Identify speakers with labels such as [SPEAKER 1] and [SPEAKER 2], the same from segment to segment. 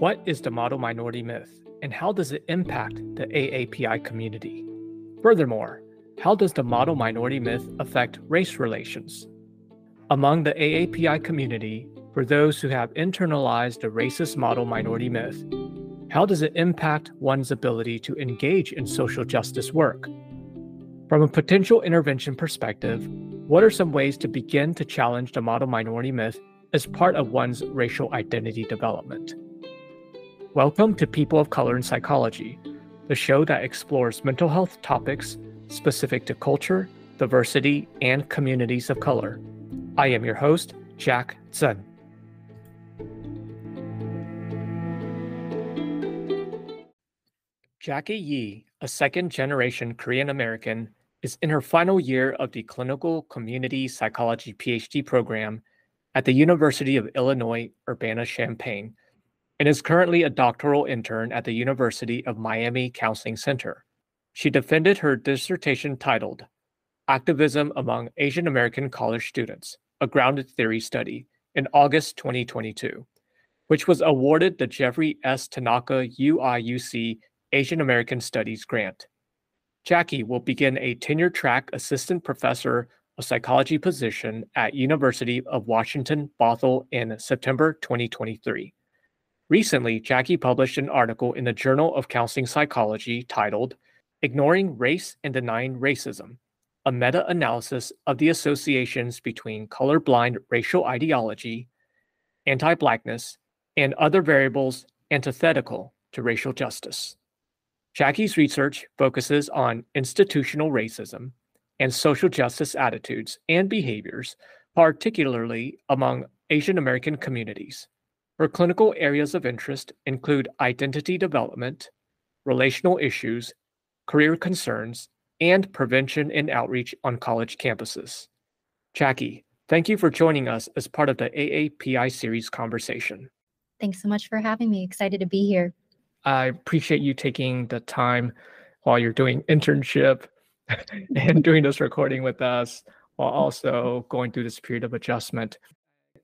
[SPEAKER 1] What is the model minority myth, and how does it impact the AAPI community? Furthermore, how does the model minority myth affect race relations? Among the AAPI community, for those who have internalized the racist model minority myth, how does it impact one's ability to engage in social justice work? From a potential intervention perspective, what are some ways to begin to challenge the model minority myth as part of one's racial identity development? Welcome to People of Color in Psychology, the show that explores mental health topics specific to culture, diversity, and communities of color. I am your host, Jack Zhen. Jaki Yi, a second generation Korean American, is in her final year of the Clinical Community Psychology PhD program at the University of Illinois Urbana Champaign and is currently a doctoral intern at the University of Miami Counseling Center. She defended her dissertation titled Activism Among Asian American College Students, a Grounded Theory Study, in August 2022, which was awarded the Jeffrey S. Tanaka UIUC Asian American Studies grant. Jaki will begin a tenure track assistant professor of psychology position at University of Washington Bothell in September 2023. Recently, Jaki published an article in the Journal of Counseling Psychology titled Ignoring Race and Denying Racism, a meta analysis of the associations between colorblind racial ideology, anti Blackness, and other variables antithetical to racial justice. Jaki's research focuses on institutional racism and social justice attitudes and behaviors, particularly among Asian American communities. Her clinical areas of interest include identity development, relational issues, career concerns, and prevention and outreach on college campuses. Jaki, thank you for joining us as part of the AAPI series conversation.
[SPEAKER 2] Thanks so much for having me. Excited to be here.
[SPEAKER 1] I appreciate you taking the time while you're doing internship and doing this recording with us while also going through this period of adjustment.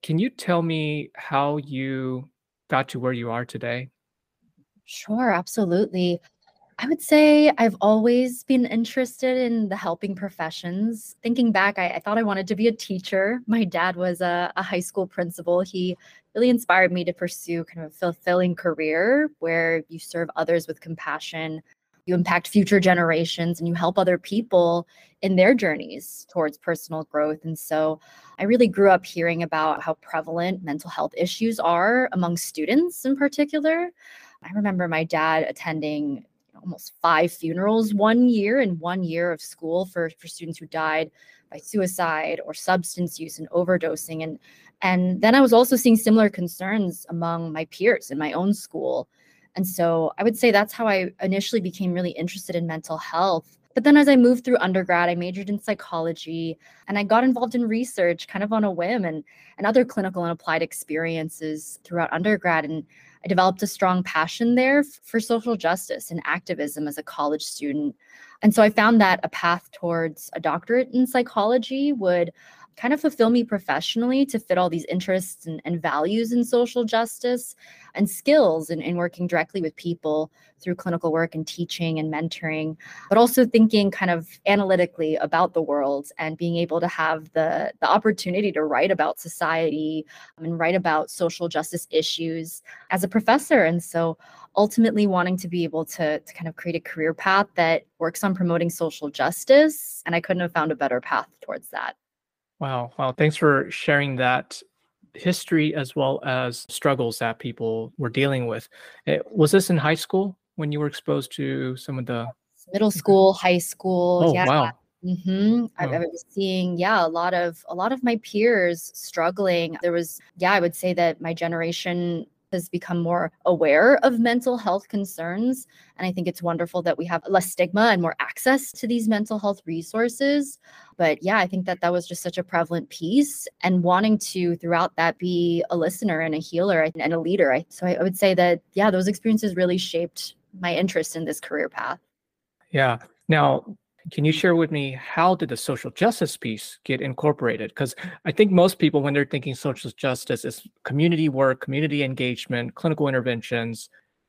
[SPEAKER 1] Can you tell me how you got to where you are today?
[SPEAKER 2] Sure, absolutely. I would say I've always been interested in the helping professions. Thinking back, I, I thought I wanted to be a teacher. My dad was a, a, high school principal. He really inspired me to pursue kind of a fulfilling career where you serve others with compassion, you impact future generations, and you help other people in their journeys towards personal growth. And so I really grew up hearing about how prevalent mental health issues are among students in particular. I remember my dad attending almost five funerals one year in one year of school for, for students who died by suicide or substance use and overdosing. And and then I was also seeing similar concerns among my peers in my own school. And so I would say that's how I initially became really interested in mental health but then as I moved through undergrad, I majored in psychology and I got involved in research kind of on a whim and, and other clinical and applied experiences throughout undergrad. And I developed a strong passion there for social justice and activism as a college student. And so I found that a path towards a doctorate in psychology would kind of fulfill me professionally to fit all these interests and, and values in social justice and skills in, in working directly with people through clinical work and teaching and mentoring, but also thinking kind of analytically about the world and being able to have the, the opportunity to write about society um, and write about social justice issues as a professor. And so ultimately wanting to be able to, to kind of create a career path that works on promoting social justice. And I couldn't have found a better path towards that.
[SPEAKER 1] Wow. Wow. Thanks for sharing that history as well as struggles that people were dealing with. It, eh, was this in high school when you were exposed to some of the
[SPEAKER 2] middle school, high school?
[SPEAKER 1] Oh, yeah. wow.
[SPEAKER 2] Mm-hmm. I, I, was seeing, yeah, a lot of a lot of my peers struggling. There was, yeah, I would say that my generation has become more aware of mental health concerns. And I think it's wonderful that we have less stigma and more access to these mental health resources. But yeah, I think that that was just such a prevalent piece and wanting to, throughout that, be a listener and a healer and a leader. So I would say that, yeah, those experiences really shaped my interest in this career path.
[SPEAKER 1] Yeah. Now, Can you share with me how did the social justice piece get incorporated? Because I think most people, when they're thinking social justice, is community work, community engagement, clinical interventions.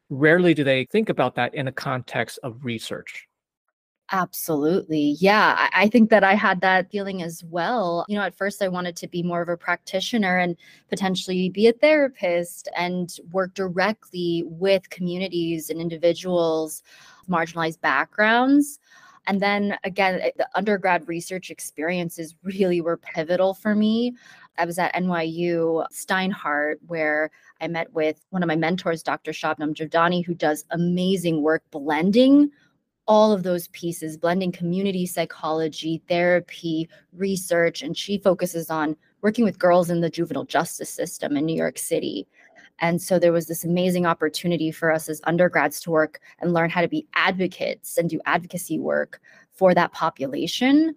[SPEAKER 1] Rarely do they think about that in the context of research.
[SPEAKER 2] Absolutely. Yeah. I, think that I had that feeling as well. You know, at first I wanted to be more of a practitioner and potentially be a therapist and work directly with communities and individuals, marginalized backgrounds. And then again, the undergrad research experiences really were pivotal for me. I was at NYU Steinhardt, where I met with one of my mentors, Dr. Shabnam Javdani, who does amazing work blending all of those pieces, blending community psychology, therapy, research, and she focuses on working with girls in the juvenile justice system in New York City. And so there was this amazing opportunity for us as undergrads to work and learn how to be advocates and do advocacy work for that population.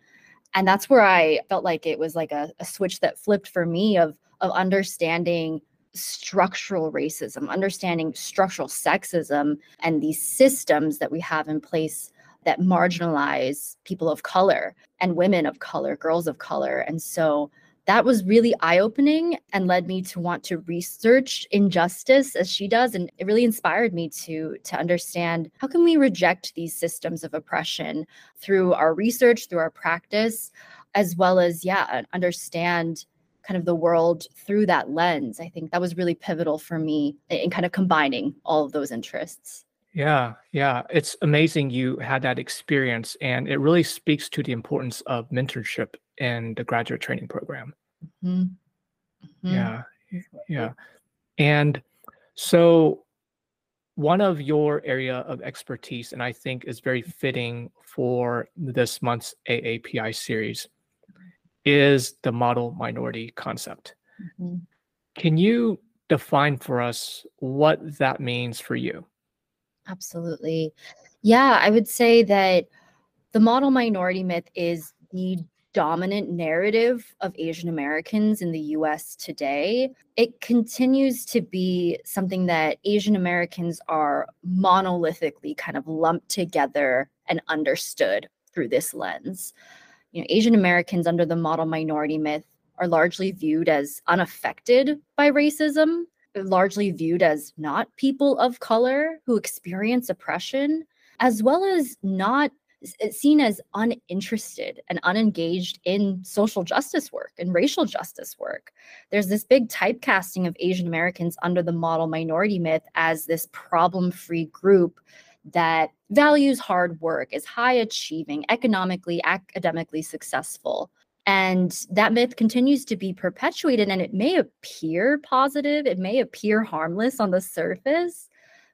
[SPEAKER 2] And that's where I felt like it was like a, a switch that flipped for me of, of understanding structural racism, understanding structural sexism, and these systems that we have in place that marginalize people of color and women of color, girls of color. And so that was really eye opening and led me to want to research injustice as she does. And it really inspired me to, to understand how can we reject these systems of oppression through our research, through our practice, as well as, yeah, understand kind of the world through that lens. I think that was really pivotal for me in kind of combining all of those interests.
[SPEAKER 1] Yeah, yeah. It's amazing you had that experience, and it really speaks to the importance of mentorship in the graduate training program. Mm-hmm. Mm-hmm. Yeah, yeah. And so, one of your area of expertise, and I think is very fitting for this month's AAPI series, is the model minority concept. Mm-hmm. Can you define for us what that means for you?
[SPEAKER 2] Absolutely. Yeah, I would say that the model minority myth is the dominant narrative of Asian Americans in the US today. It continues to be something that Asian Americans are monolithically kind of lumped together and understood through this lens you know, Asian Americans under the model minority myth are largely viewed as unaffected by racism, largely viewed as not people of color who experience oppression, as well as not Eh, seen as uninterested and unengaged in social justice work and racial justice work. There's this big typecasting of Asian Americans under the model minority myth as this problem free group that values hard work, is high achieving, economically, academically successful. And that myth continues to be perpetuated, and it may appear positive, it may appear harmless on the surface,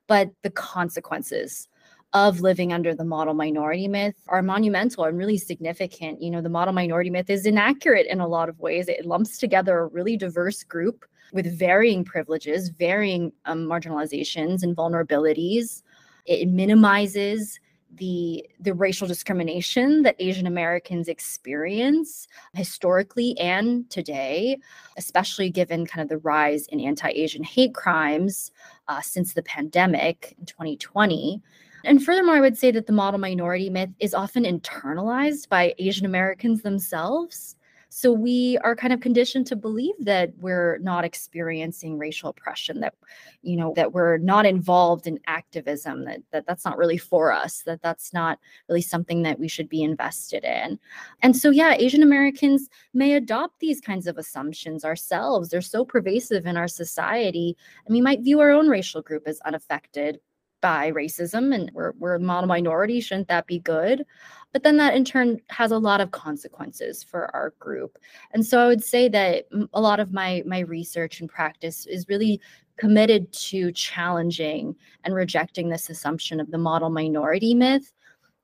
[SPEAKER 2] but the consequences of living under the model minority myth are monumental and really significant. You know, the model minority myth is inaccurate in a lot of ways. It lumps together a really diverse group with varying privileges, varying um, marginalizations and vulnerabilities. It minimizes the the racial discrimination that Asian Americans experience historically and today, especially given kind of the rise in anti-Asian hate crimes uh, since the pandemic in 2020. And furthermore, I would say that the model minority myth is often internalized by Asian Americans themselves. So we are kind of conditioned to believe that we're not experiencing racial oppression, that you know that we're not involved in activism, that, that that's not really for us, that that's not really something that we should be invested in. And so yeah, Asian Americans may adopt these kinds of assumptions ourselves. They're so pervasive in our society, and we might view our own racial group as unaffected by racism and we're, we're a model minority shouldn't that be good? But then that in turn has a lot of consequences for our group. And so i would say that a lot of my my research and practice is really committed to challenging and rejecting this assumption of the model minority myth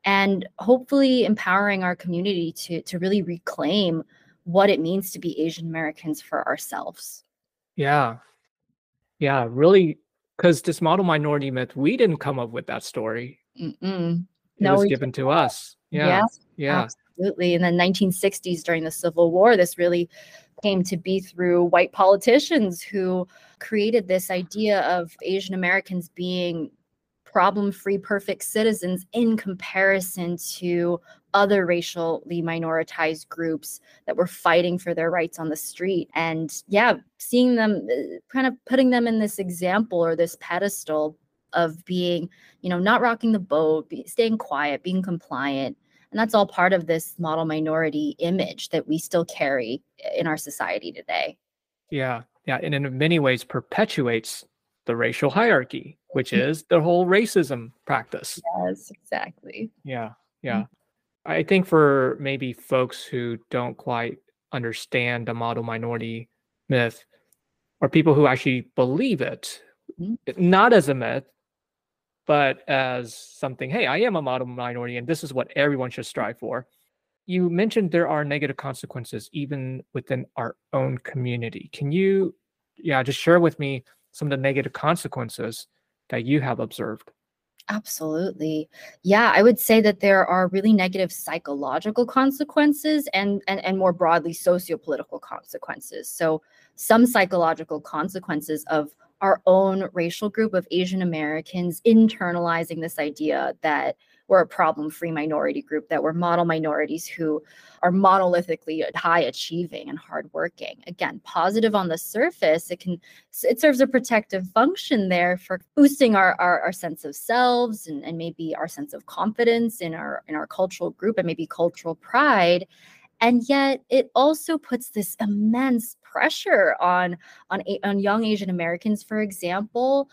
[SPEAKER 2] and hopefully empowering our community to to really reclaim what it means to be asian americans for ourselves.
[SPEAKER 1] Yeah. Yeah really because this model minority myth, we didn't come up with that story. Mm-mm. It no, was given to us. Yeah.
[SPEAKER 2] Yes, yeah. Absolutely. In the 1960s, during the Civil War, this really came to be through white politicians who created this idea of Asian Americans being problem free, perfect citizens in comparison to other racially minoritized groups that were fighting for their rights on the street. And yeah, seeing them uh, kind of putting them in this example or this pedestal of being, you know, not rocking the boat, be, staying quiet, being compliant. And that's all part of this model minority image that we still carry in our society today.
[SPEAKER 1] Yeah. Yeah. And in many ways perpetuates the racial hierarchy, which mm-hmm. is the whole racism practice.
[SPEAKER 2] Yes, exactly.
[SPEAKER 1] Yeah. Yeah. I think for maybe folks who don't quite understand the model minority myth, or people who actually believe it, mm-hmm. not as a myth, but as something, hey, I am a model minority and this is what everyone should strive for. You mentioned there are negative consequences even within our own community. Can you, yeah, just share with me some of the negative consequences that you have observed?
[SPEAKER 2] Absolutely. Yeah, I would say that there are really negative psychological consequences and and, and more broadly socio-political consequences. So some psychological consequences of our own racial group of Asian Americans internalizing this idea that we're a problem free minority group, that we're model minorities who are monolithically high achieving and hardworking. Again, positive on the surface, it can it serves a protective function there for boosting our, our, our sense of selves and, and maybe our sense of confidence in our in our cultural group and maybe cultural pride. And yet it also puts this immense pressure on on on young Asian Americans, for example,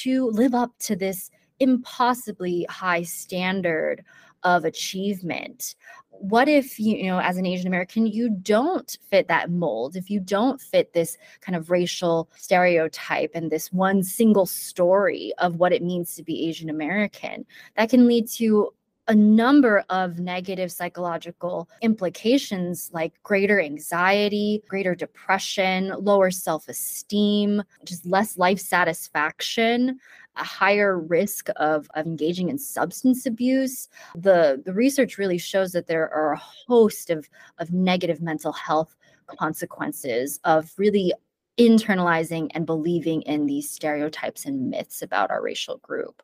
[SPEAKER 2] to live up to this impossibly high standard of achievement. What if you, know as an asian american you don't fit that mold? If you don't fit this kind of racial stereotype and this one single story of what it means to be asian american that can lead to a number of negative psychological implications like greater anxiety, greater depression, lower self esteem, just less life satisfaction, a higher risk of, of engaging in substance abuse. The, the research really shows that there are a host of, of negative mental health consequences of really internalizing and believing in these stereotypes and myths about our racial group.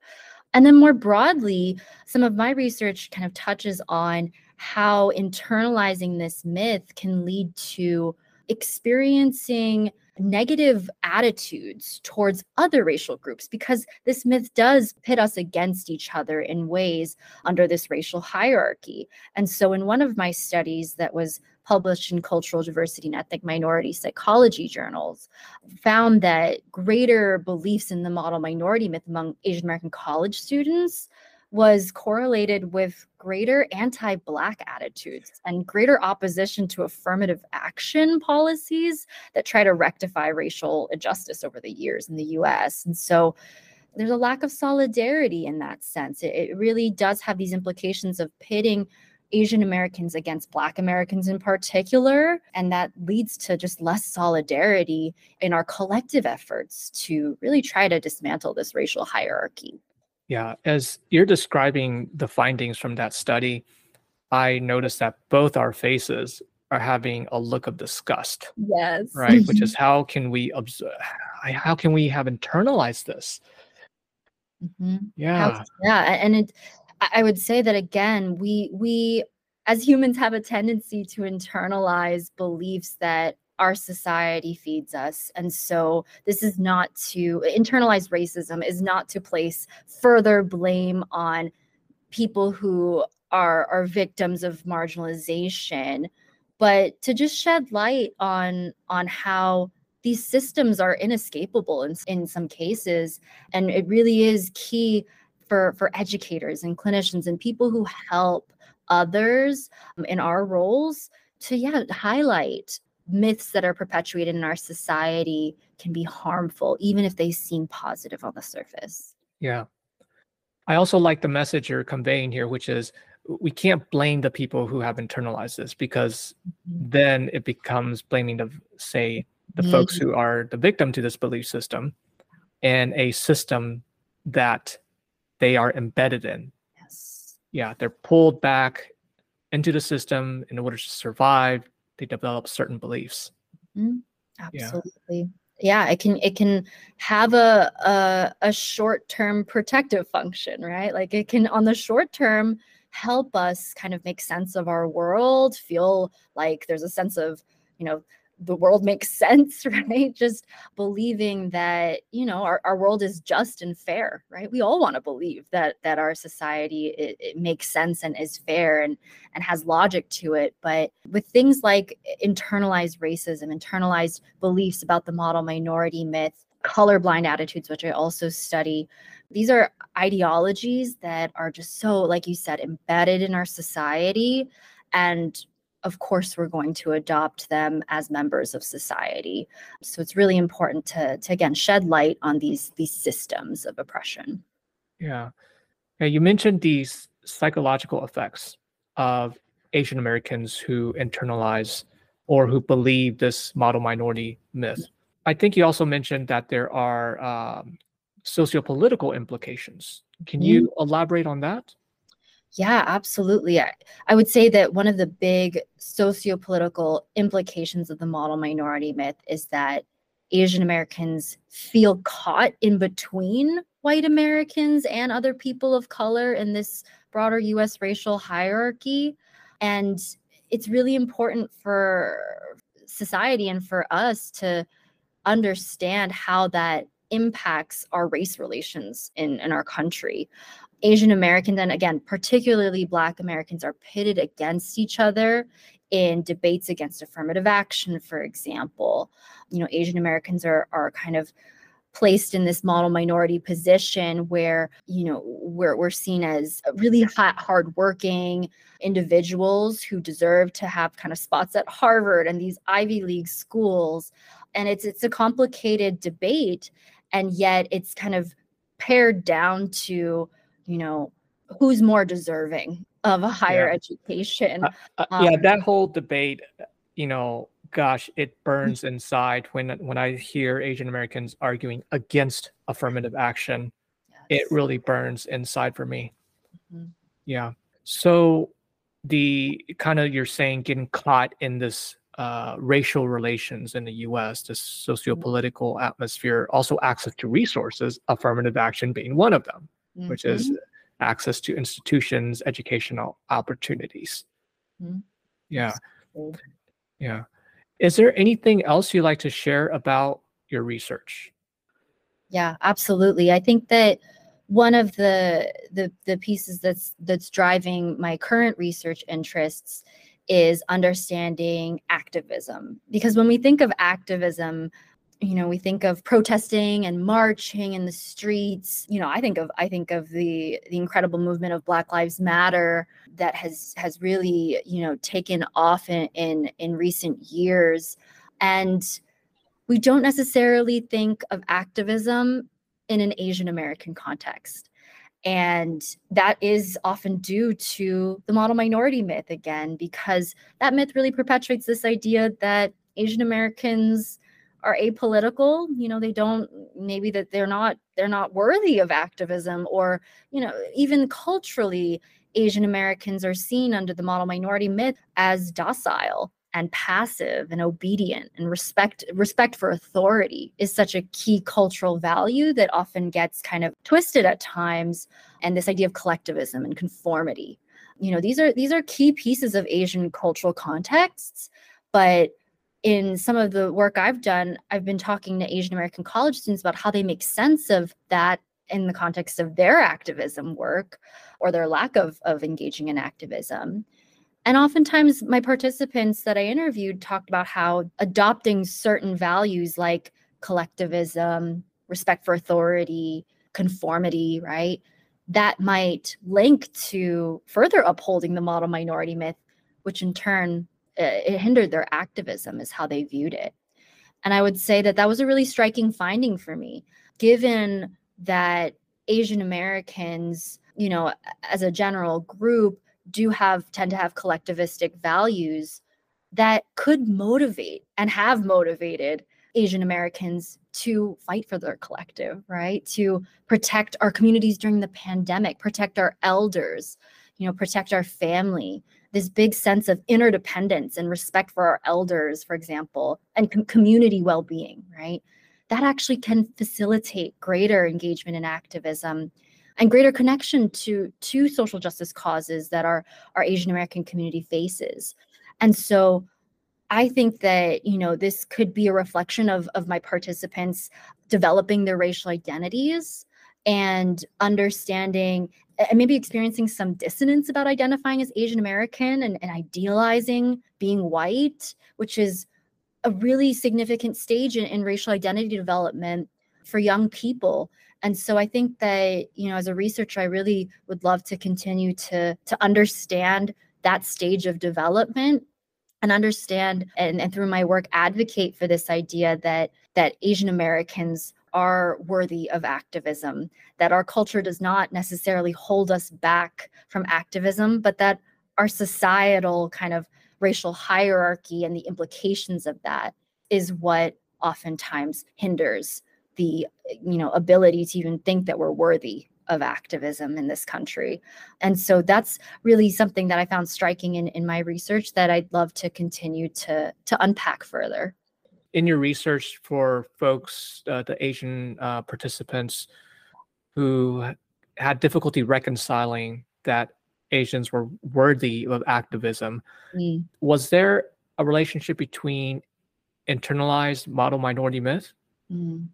[SPEAKER 2] And then more broadly, some of my research kind of touches on how internalizing this myth can lead to experiencing negative attitudes towards other racial groups because this myth does pit us against each other in ways under this racial hierarchy. And so, in one of my studies that was published in cultural diversity and ethnic minority psychology journals found that greater beliefs in the model minority myth among Asian American college students was correlated with greater anti Black attitudes and greater opposition to affirmative action policies that try to rectify racial injustice over the years in the US. And so there's a lack of solidarity in that sense. It, it really does have these implications of pitting Asian Americans against Black Americans in particular. And that leads to just less solidarity in our collective efforts to really try to dismantle this racial hierarchy.
[SPEAKER 1] Yeah, as you're describing the findings from that study, I noticed that both our faces are having a look of disgust.
[SPEAKER 2] Yes.
[SPEAKER 1] Right, which is how can we observe how can we have internalized this?
[SPEAKER 2] Mm-hmm. Yeah. How, yeah, and it I would say that again, we we as humans have a tendency to internalize beliefs that our society feeds us. And so this is not to internalize racism is not to place further blame on people who are are victims of marginalization, but to just shed light on on how these systems are inescapable in, in some cases. And it really is key for for educators and clinicians and people who help others um, in our roles to yeah highlight myths that are perpetuated in our society can be harmful even if they seem positive on the surface
[SPEAKER 1] yeah i also like the message you're conveying here which is we can't blame the people who have internalized this because mm-hmm. then it becomes blaming the say the mm-hmm. folks who are the victim to this belief system and a system that they are embedded in.
[SPEAKER 2] Yes.
[SPEAKER 1] Yeah, they're pulled back into the system in order to survive. They develop certain beliefs.
[SPEAKER 2] Mm-hmm. Absolutely. Yeah. yeah. it can it can have a a, a short term protective function, right? Like it can on the short term help us kind of make sense of our world, feel like there's a sense of, you know, the world makes sense, right? Just believing that, you know, our, our world is just and fair, right? We all want to believe that that our society it, it makes sense and is fair and and has logic to it. But with things like internalized racism, internalized beliefs about the model minority myth, colorblind attitudes, which I also study, these are ideologies that are just so, like you said, embedded in our society and of course we're going to adopt them as members of society. So it's really important to to again shed light on these these systems of oppression.
[SPEAKER 1] Yeah. Yeah you mentioned these psychological effects of asian americans who internalize or who believe this model minority myth. I think you also mentioned that there are um, sociopolitical implications. Can you mm-hmm. elaborate on that
[SPEAKER 2] yeah, absolutely. I, I would say that one of the big sociopolitical implications of the model minority myth is that Asian Americans feel caught in between white Americans and other people of color in this broader US racial hierarchy. And it's really important for society and for us to understand how that impacts our race relations in, in our country. Asian Americans and again, particularly Black Americans are pitted against each other in debates against affirmative action, for example. You know, Asian Americans are, are kind of placed in this model minority position where you know we're, we're seen as really hot hardworking individuals who deserve to have kind of spots at harvard and these ivy league schools and it's it's a complicated debate and yet it's kind of pared down to you know who's more deserving of a higher yeah. education uh,
[SPEAKER 1] uh, um, yeah that whole debate you know gosh it burns inside when when i hear asian americans arguing against affirmative action yes. it really burns inside for me mm-hmm. yeah so the kind of you're saying getting caught in this uh, racial relations in the US, this mm-hmm. socio-political atmosphere, also access to resources, affirmative action being one of them mm-hmm. which is access to institutions, educational opportunities. Mm-hmm. Yeah. Yeah. Is there anything else you'd like to share about your research?
[SPEAKER 2] Yeah, absolutely. I think that one of the the the pieces that's that's driving my current research interests is understanding activism because when we think of activism you know we think of protesting and marching in the streets you know i think of i think of the the incredible movement of black lives matter that has has really you know taken off in in, in recent years. And we don't necessarily think of activism in an asian american context. And that is often due to the model minority myth again because that myth really perpetuates this idea that asian americans are apolitical you know they don't maybe that they're not they're not worthy of activism or you know even culturally asian americans are seen under the model minority myth as docile and passive and obedient and respect respect for authority is such a key cultural value that often gets kind of twisted at times and this idea of collectivism and conformity. You know these are these are key pieces of asian cultural contexts but in some of the work I've done, I've been talking to Asian American college students about how they make sense of that in the context of their activism work or their lack of, of engaging in activism. And oftentimes, my participants that I interviewed talked about how adopting certain values like collectivism, respect for authority, conformity, right? That might link to further upholding the model minority myth, which in turn it hindered their activism is how they viewed it. And i would say that that was a really striking finding for me given that asian americans you know as a general group do have tend to have collectivistic values that could motivate and have motivated asian americans to fight for their collective right? To protect our communities during the pandemic protect our elders you know protect our family this big sense of interdependence and respect for our elders, for example, and com- community well being, right? That actually can facilitate greater engagement in activism and greater connection to to social justice causes that our our Asian American community faces. And so I think that, you know, this could be a reflection of of my participants developing their racial identities and understanding and maybe experiencing some dissonance about identifying as Asian American and, and idealizing being white, which is a really significant stage in, in racial identity development for young people. And so i think that you know as a researcher i really would love to continue to to understand that stage of development and understand and, and through my work advocate for this idea that that asian americans are worthy of activism that our culture does not necessarily hold us back from activism but that our societal kind of racial hierarchy and the implications of that is what oftentimes hinders the you know ability to even think that we're worthy of activism in this country. And so that's really something that i found striking in, in my research that i'd love to continue to to unpack further
[SPEAKER 1] in your research for folks uh, the asian uh, participants who had difficulty reconciling that asians were worthy of activism mm. was there a relationship between internalized model minority myth mm.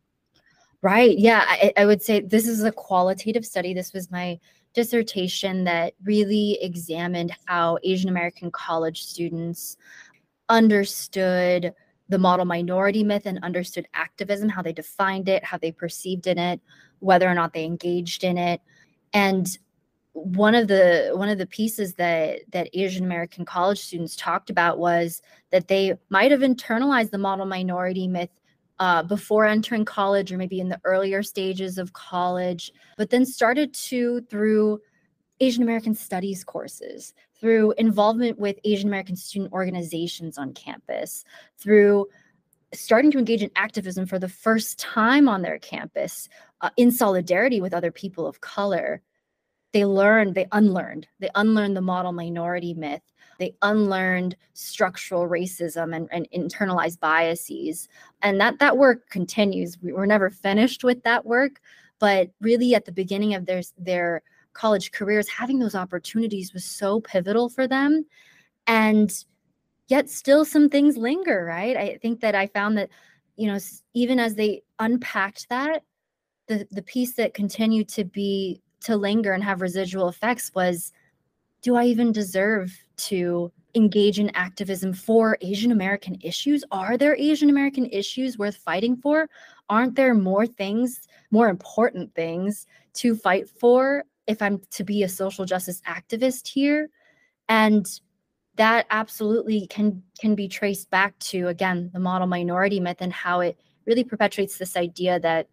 [SPEAKER 2] Right. Yeah. I, I, would say this is a qualitative study. This was my dissertation that really examined how Asian American college students understood the model minority myth and understood activism, how they defined it, how they perceived in it, whether or not they engaged in it. And one of the one of the pieces that that Asian American college students talked about was that they might have internalized the model minority myth uh, before entering college or maybe in the earlier stages of college, but then started to through Asian American studies courses, through involvement with Asian American student organizations on campus, through starting to engage in activism for the first time on their campus uh, in solidarity with other people of color. They learned, they unlearned, they unlearned the model minority myth. They unlearned structural racism and, and internalized biases. And that that work continues. We were never finished with that work but really at the beginning of their their college careers having those opportunities was so pivotal for them and yet still some things linger right i think that i found that you know even as they unpacked that the the piece that continued to be to linger and have residual effects was do I even deserve to engage in activism for Asian American issues? Are there Asian American issues worth fighting for? Aren't there more things, more important things to fight for if I'm to be a social justice activist here? And that absolutely can can be traced back to again the model minority myth and how it really perpetuates this idea that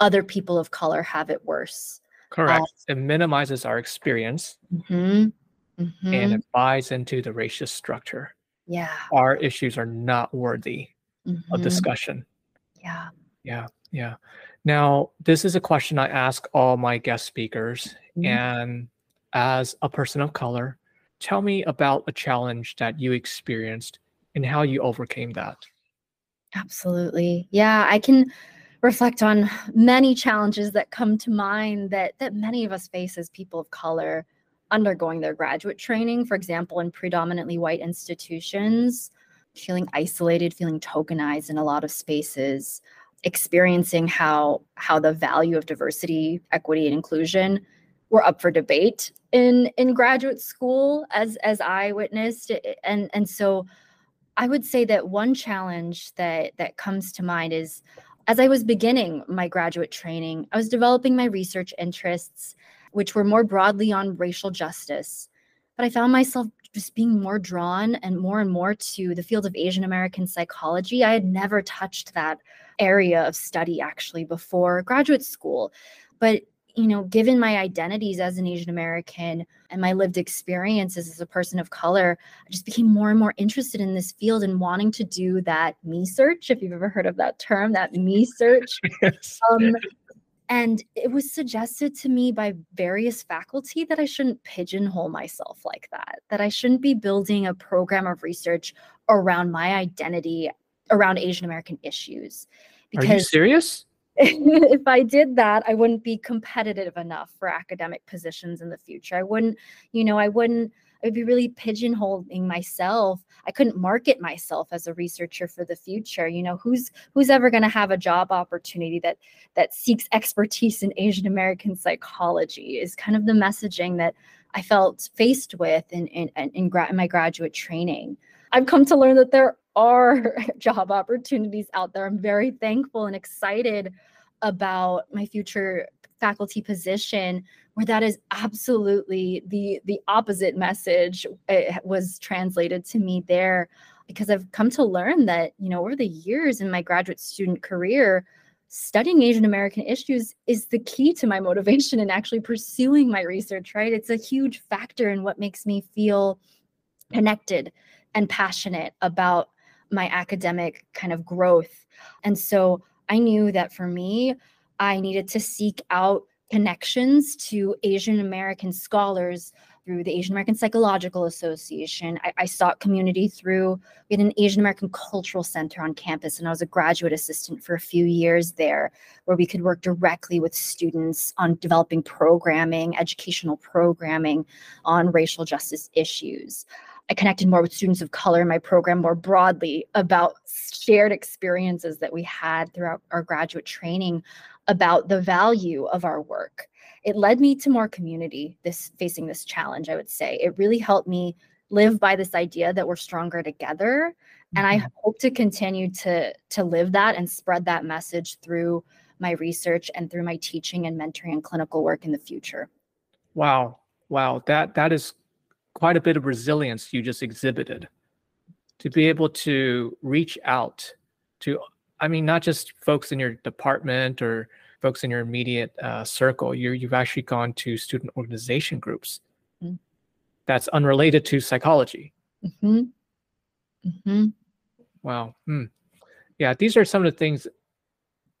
[SPEAKER 2] other people of color have it worse.
[SPEAKER 1] Correct. Uh, it minimizes our experience. Mm-hmm mm-hmm. and it buys into the racist structure.
[SPEAKER 2] Yeah.
[SPEAKER 1] Our issues are not worthy mm-hmm. of discussion.
[SPEAKER 2] Yeah.
[SPEAKER 1] Yeah. Yeah. Now, this is a question I ask all my guest speakers. Mm-hmm. And as a person of color, tell me about a challenge that you experienced and how you overcame that.
[SPEAKER 2] Absolutely. Yeah, I can reflect on many challenges that come to mind that that many of us face as people of color undergoing their graduate training, for example, in predominantly white institutions, feeling isolated, feeling tokenized in a lot of spaces, experiencing how how the value of diversity, equity, and inclusion were up for debate in in graduate school as as I witnessed. And and so I would say that one challenge that that comes to mind is as I was beginning my graduate training, I was developing my research interests which were more broadly on racial justice. But I found myself just being more drawn and more and more to the field of Asian American psychology. I had never touched that area of study actually before graduate school. But you know, given my identities as an Asian American and my lived experiences as a person of color, I just became more and more interested in this field and wanting to do that me search, if you've ever heard of that term, that me search. Yes. Um, and it was suggested to me by various faculty that I shouldn't pigeonhole myself like that, that I shouldn't be building a program of research around my identity around Asian American issues.
[SPEAKER 1] Because, Are you serious?
[SPEAKER 2] if I did that, I wouldn't be competitive enough for academic positions in the future. I wouldn't, you know, I wouldn't, I would be really pigeonholing myself. I couldn't market myself as a researcher for the future. You know, who's who's ever going to have a job opportunity that that seeks expertise in Asian American psychology is kind of the messaging that I felt faced with in in, in, gra- in my graduate training. I've come to learn that there are job opportunities out there. I'm very thankful and excited about my future faculty position where that is absolutely the the opposite message it was translated to me there. Because I've come to learn that you know over the years in my graduate student career studying Asian American issues is the key to my motivation and actually pursuing my research right? It's a huge factor in what makes me feel connected and passionate about my academic kind of growth. And so I knew that for me, I needed to seek out connections to Asian American scholars through the Asian American Psychological Association. I, I, sought community through we had an Asian American Cultural Center on campus, and I was a graduate assistant for a few years there, where we could work directly with students on developing programming, educational programming on racial justice issues. I connected more with students of color in my program more broadly about shared experiences that we had throughout our graduate training about the value of our work. It led me to more community this facing this challenge, I would say. It really helped me live by this idea that we're stronger together. And I mm-hmm. hope to continue to, to live that and spread that message through my research and through my teaching and mentoring and clinical work in the future.
[SPEAKER 1] Wow. Wow. That that is quite a bit of resilience you just exhibited to be able to reach out to i mean not just folks in your department or folks in your immediate uh, circle you you've actually gone to student organization groups mm-hmm. that's unrelated to psychology mm-hmm. Mm-hmm. wow hmm. yeah these are some of the things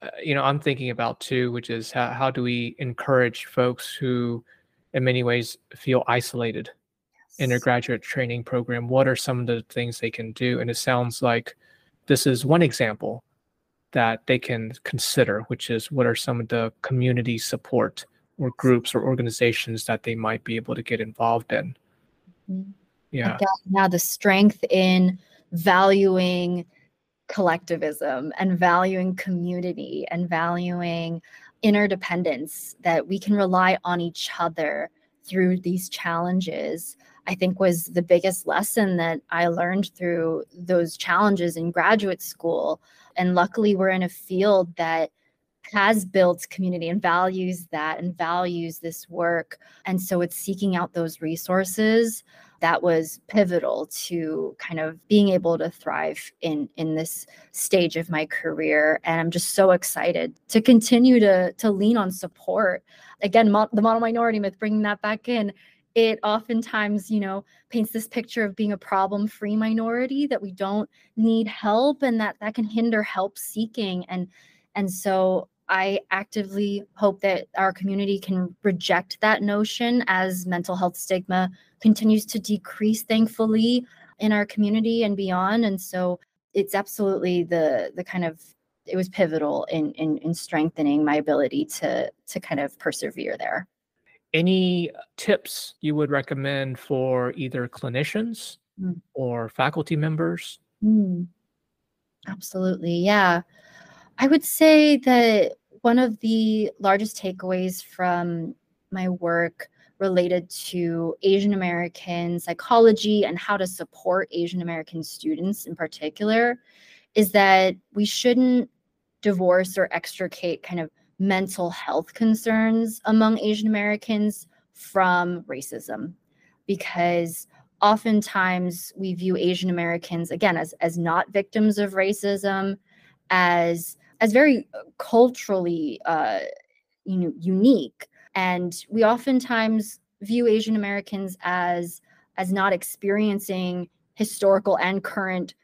[SPEAKER 1] uh, you know i'm thinking about too which is how, how do we encourage folks who in many ways feel isolated in their graduate training program what are some of the things they can do and it sounds like this is one example that they can consider which is what are some of the community support or groups or organizations that they might be able to get involved in
[SPEAKER 2] mm-hmm. yeah now the strength in valuing collectivism and valuing community and valuing interdependence that we can rely on each other through these challenges I think was the biggest lesson that I learned through those challenges in graduate school. And luckily, we're in a field that has built community and values that and values this work. And so it's seeking out those resources that was pivotal to kind of being able to thrive in in this stage of my career. And i'm just so excited to continue to to lean on support. Again mo- the model minority myth bringing that back in it oftentimes you know paints this picture of being a problem free minority that we don't need help and that that can hinder help seeking. And and so i actively hope that our community can reject that notion as mental health stigma continues to decrease thankfully in our community and beyond. And so it's absolutely the the kind of it was pivotal in in, in strengthening my ability to to kind of persevere there
[SPEAKER 1] any tips you would recommend for either clinicians mm. or faculty members? Mm.
[SPEAKER 2] Absolutely. Yeah. I would say that one of the largest takeaways from my work related to Asian American psychology and how to support Asian American students in particular is that we shouldn't divorce or extricate kind of mental health concerns among Asian Americans from racism. Because oftentimes we view Asian Americans again as as not victims of racism as as very culturally uh, you know unique. And we oftentimes view Asian Americans as as not experiencing historical and current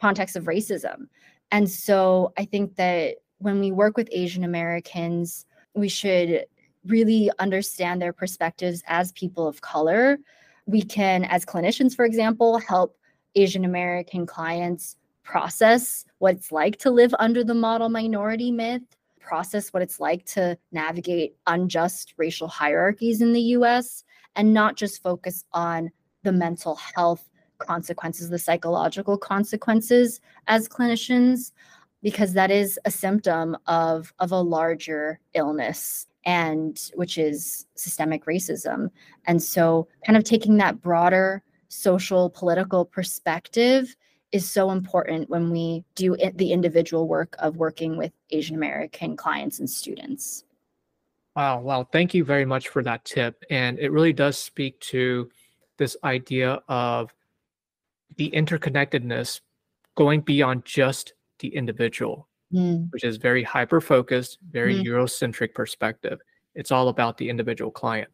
[SPEAKER 2] context of racism. And so I think that when we work with Asian Americans, we should really understand their perspectives as people of color. We can, as clinicians, for example, help Asian American clients process what it's like to live under the model minority myth. process what it's like to navigate unjust racial hierarchies in the US and not just focus on the mental health consequences, the psychological consequences as clinicians, because that is a symptom of, of a larger illness and which is systemic racism. And so kind of taking that broader social political perspective is so important when we do it, the individual work of working with Asian American clients and students.
[SPEAKER 1] Wow, wow. Thank you very much for that tip. And it really does speak to this idea of the interconnectedness going beyond just the individual, mm. which is very hyper focused, very mm. Eurocentric perspective. It's all about the individual client.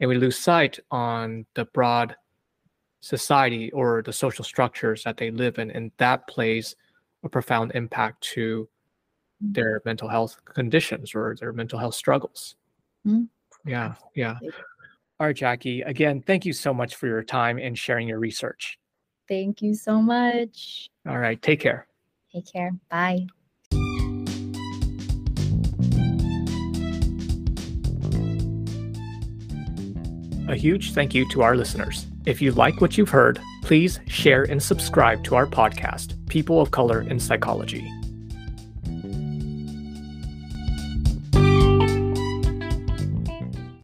[SPEAKER 1] And we lose sight on the broad society or the social structures that they live in. And that plays a profound impact to mm. their mental health conditions or their mental health struggles. Mm. Yeah, yeah. All right, Jaki, again, thank you so much for your time and sharing your research.
[SPEAKER 2] Thank you so much.
[SPEAKER 1] All right, take care.
[SPEAKER 2] Take care. Bye.
[SPEAKER 1] A huge thank you to our listeners. If you like what you've heard, please share and subscribe to our podcast, People of Color in Psychology.